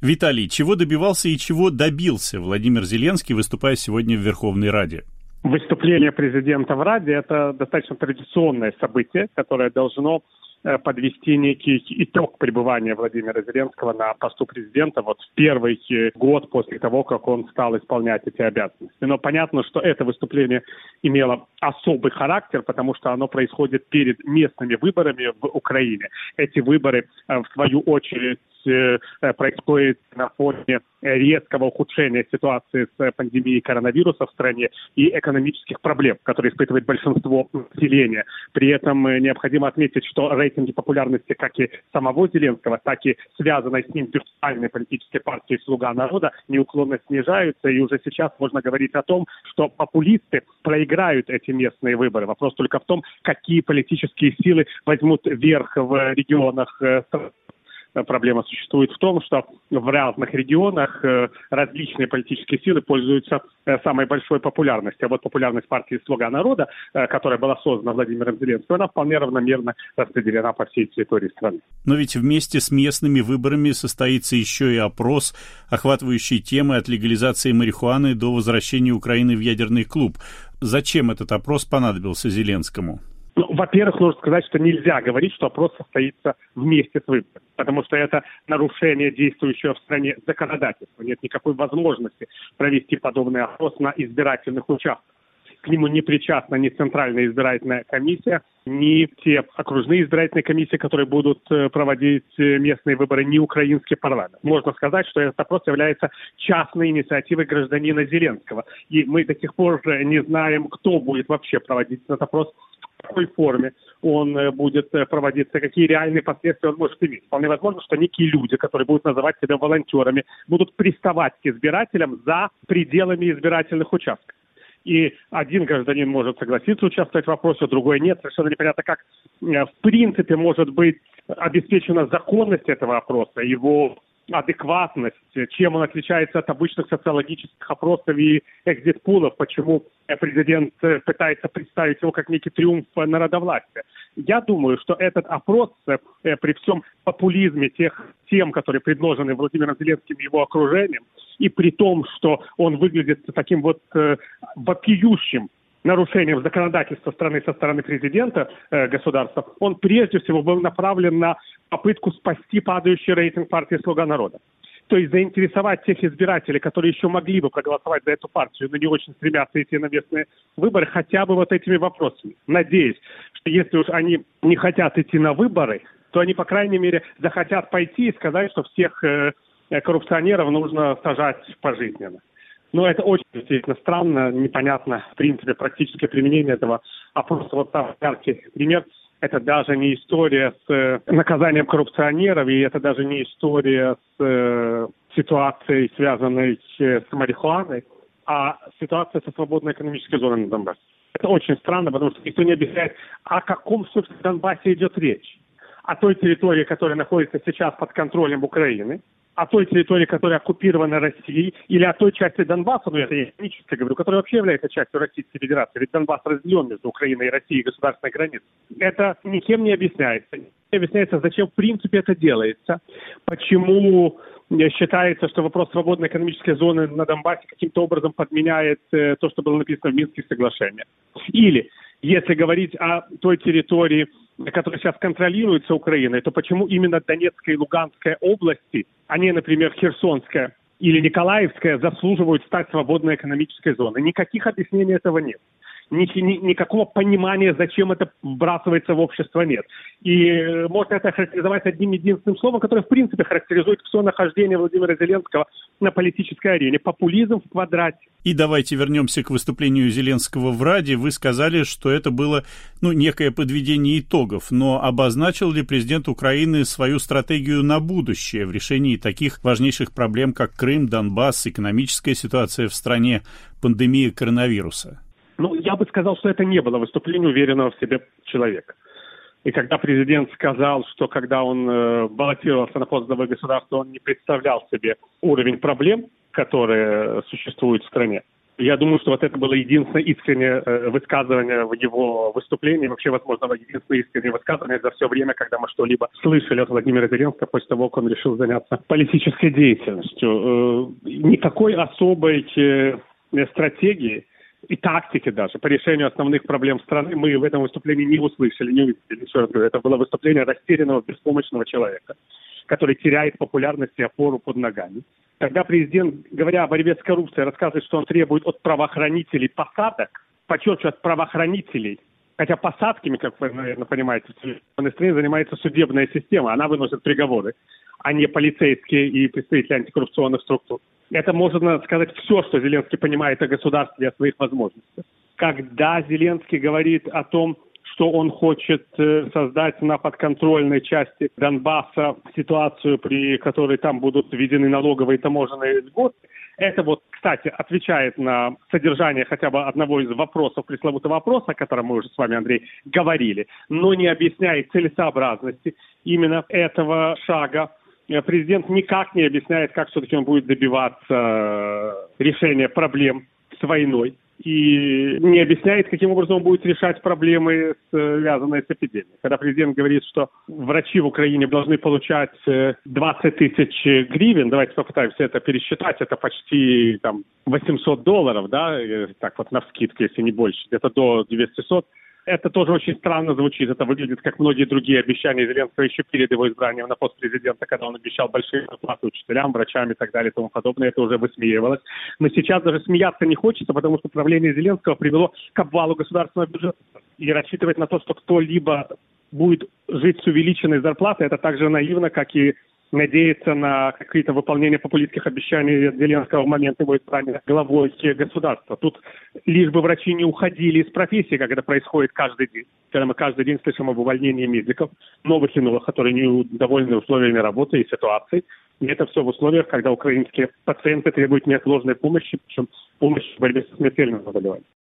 Виталий, чего добивался и чего добился Владимир Зеленский, выступая сегодня в Верховной Раде? Выступление президента в Раде – это достаточно традиционное событие, которое должно Э, подвести некий итог пребывания Владимира Зеленского на посту президента вот в первый э, год после того, как он стал исполнять эти обязанности. Но понятно, что это выступление имело особый характер, потому что оно происходит перед местными выборами в Украине. Эти выборы, э, в свою очередь, происходят на фоне резкого ухудшения ситуации с пандемией коронавируса в стране и экономических проблем, которые испытывает большинство населения. При этом необходимо отметить, что рейтинги популярности как и самого Зеленского, так и связанной с ним виртуальной политической партии «Слуга народа» неуклонно снижаются, и уже сейчас можно говорить о том, что популисты проиграют эти местные выборы. Вопрос только в том, какие политические силы возьмут верх в регионах э, страны Э, проблема существует в том, что в разных регионах э, различные политические силы пользуются э, самой большой популярностью. А вот популярность партии «Слуга народа», которая была создана Владимиром Зеленским, она вполне равномерно распределена по всей территории страны. Но ведь вместе с местными выборами состоится еще и опрос, охватывающий темы от легализации марихуаны до возвращения Украины в ядерный клуб. Зачем этот опрос понадобился Зеленскому? Ну, во-первых, нужно сказать, что нельзя говорить, что опрос состоится вместе с выборами, потому что это нарушение действующего в стране законодательства. Нет никакой возможности провести подобный опрос на избирательных участках. К нему не причастна ни Центральная избирательная комиссия, ни те окружные избирательные комиссии, которые будут э, проводить э, местные выборы, ни украинский парламент. Можно сказать, что этот опрос является частной инициативой гражданина Зеленского. И мы до сих пор не знаем, кто будет вообще проводить этот опрос какой форме он э, будет э, проводиться, какие реальные последствия он может иметь. Вполне возможно, что некие люди, которые будут называть себя волонтерами, будут приставать к избирателям за пределами избирательных участков. И один гражданин может согласиться участвовать в вопросе, другой нет. Совершенно непонятно, как э, в принципе может быть обеспечена законность этого опроса, его адекватность, чем он отличается от обычных социологических опросов и экзит-пулов, почему президент э, пытается представить его как некий триумф народовластия. Я думаю, что этот опрос э, при всем популизме тех тем, которые предложены Владимиром Зеленским и его окружением, и при том, что он выглядит таким вот э, вопиющим нарушением законодательства страны со стороны президента э, государства, он прежде всего был направлен на попытку спасти падающий рейтинг партии «Слуга народа». То есть заинтересовать тех избирателей, которые еще могли бы проголосовать за эту партию, но не очень стремятся идти на местные выборы, хотя бы вот этими вопросами. Надеюсь, что если уж они не хотят идти на выборы, то они, по крайней мере, захотят пойти и сказать, что всех э, коррупционеров нужно сажать пожизненно. Но это очень действительно странно, непонятно, в принципе, практическое применение этого опроса. Вот там яркий пример. Это даже не история с э, наказанием коррупционеров, и это даже не история с э, ситуацией, связанной с марихуаной, а ситуация со свободной экономической зоной на Донбассе. Это очень странно, потому что никто не объясняет, о каком, собственно, Донбассе идет речь. О той территории, которая находится сейчас под контролем Украины, о той территории, которая оккупирована Россией, или о той части Донбасса, ну это я этнически говорю, которая вообще является частью Российской Федерации, ведь Донбасс разделен между Украиной и Россией государственной границей. Это никем не объясняется. Не объясняется, зачем в принципе это делается, почему считается, что вопрос свободной экономической зоны на Донбассе каким-то образом подменяет э, то, что было написано в Минских соглашениях. Или, если говорить о той территории, которая сейчас контролируется Украиной, то почему именно Донецкая и Луганская области, а не, например, Херсонская или Николаевская, заслуживают стать свободной экономической зоной? Никаких объяснений этого нет ни, ни, никакого понимания, зачем это вбрасывается в общество, нет. И э, можно это характеризовать одним единственным словом, которое, в принципе, характеризует все нахождение Владимира Зеленского на политической арене. Популизм в квадрате. И давайте вернемся к выступлению Зеленского в Раде. Вы сказали, что это было ну, некое подведение итогов, но обозначил ли президент Украины свою стратегию на будущее в решении таких важнейших проблем, как Крым, Донбасс, экономическая ситуация в стране, пандемия коронавируса? Ну, я бы сказал, что это не было выступление уверенного в себе человека. И когда президент сказал, что когда он э, баллотировался на пост главы государства, он не представлял себе уровень проблем, которые существуют в стране, Я думаю, что вот это было единственное искреннее э, высказывание в его выступлении, вообще, возможно, единственное искреннее высказывание за все время, когда мы что-либо слышали от Владимира Зеленского после того, как он решил заняться политической деятельностью. Э, никакой особой э, стратегии и тактики даже по решению основных проблем страны мы в этом выступлении не услышали, не увидели. Еще раз говорю, это было выступление растерянного, беспомощного человека, который теряет популярность и опору под ногами. Когда президент, говоря о борьбе с коррупцией, рассказывает, что он требует от правоохранителей посадок, подчеркиваю, от правоохранителей, хотя посадками, как вы, наверное, понимаете, в стране занимается судебная система, она выносит приговоры, а не полицейские и представители антикоррупционных структур. Это можно сказать все, что Зеленский понимает о государстве и о своих возможностях. Когда Зеленский говорит о том, что он хочет э, создать на подконтрольной части Донбасса ситуацию, при которой там будут введены налоговые и таможенные льготы. Это вот, кстати, отвечает на содержание хотя бы одного из вопросов, пресловутого вопроса, о котором мы уже с вами, Андрей, говорили, но не объясняет целесообразности именно этого шага президент никак не объясняет, как все-таки он будет добиваться э, решения проблем с войной и не объясняет, каким образом он будет решать проблемы, связанные с эпидемией. Когда президент говорит, что врачи в Украине должны получать 20 э, тысяч гривен, давайте попытаемся это пересчитать, это почти там, 800 долларов, да, так вот на вскидку, если не больше, где-то до 200 это тоже очень странно звучит. Это выглядит как многие другие обещания Зеленского еще перед его избранием на пост президента, когда он обещал большие зарплаты учителям, врачам и так далее и тому подобное. Это уже высмеивалось. Но сейчас даже смеяться не хочется, потому что правление Зеленского привело к обвалу государственного бюджета. И рассчитывать на то, что кто-либо будет жить с увеличенной зарплатой, это так же наивно, как и надеяться на какие-то выполнения популистских обещаний Зеленского в момент его избрания главой государства. Тут лишь бы врачи не уходили из профессии, как это происходит каждый день. Когда мы каждый день слышим об увольнении медиков, новых и новых, которые недовольны условиями работы и ситуации. И это все в условиях, когда украинские пациенты требуют неотложной помощи, причем помощи в борьбе со смертельным заболеванием.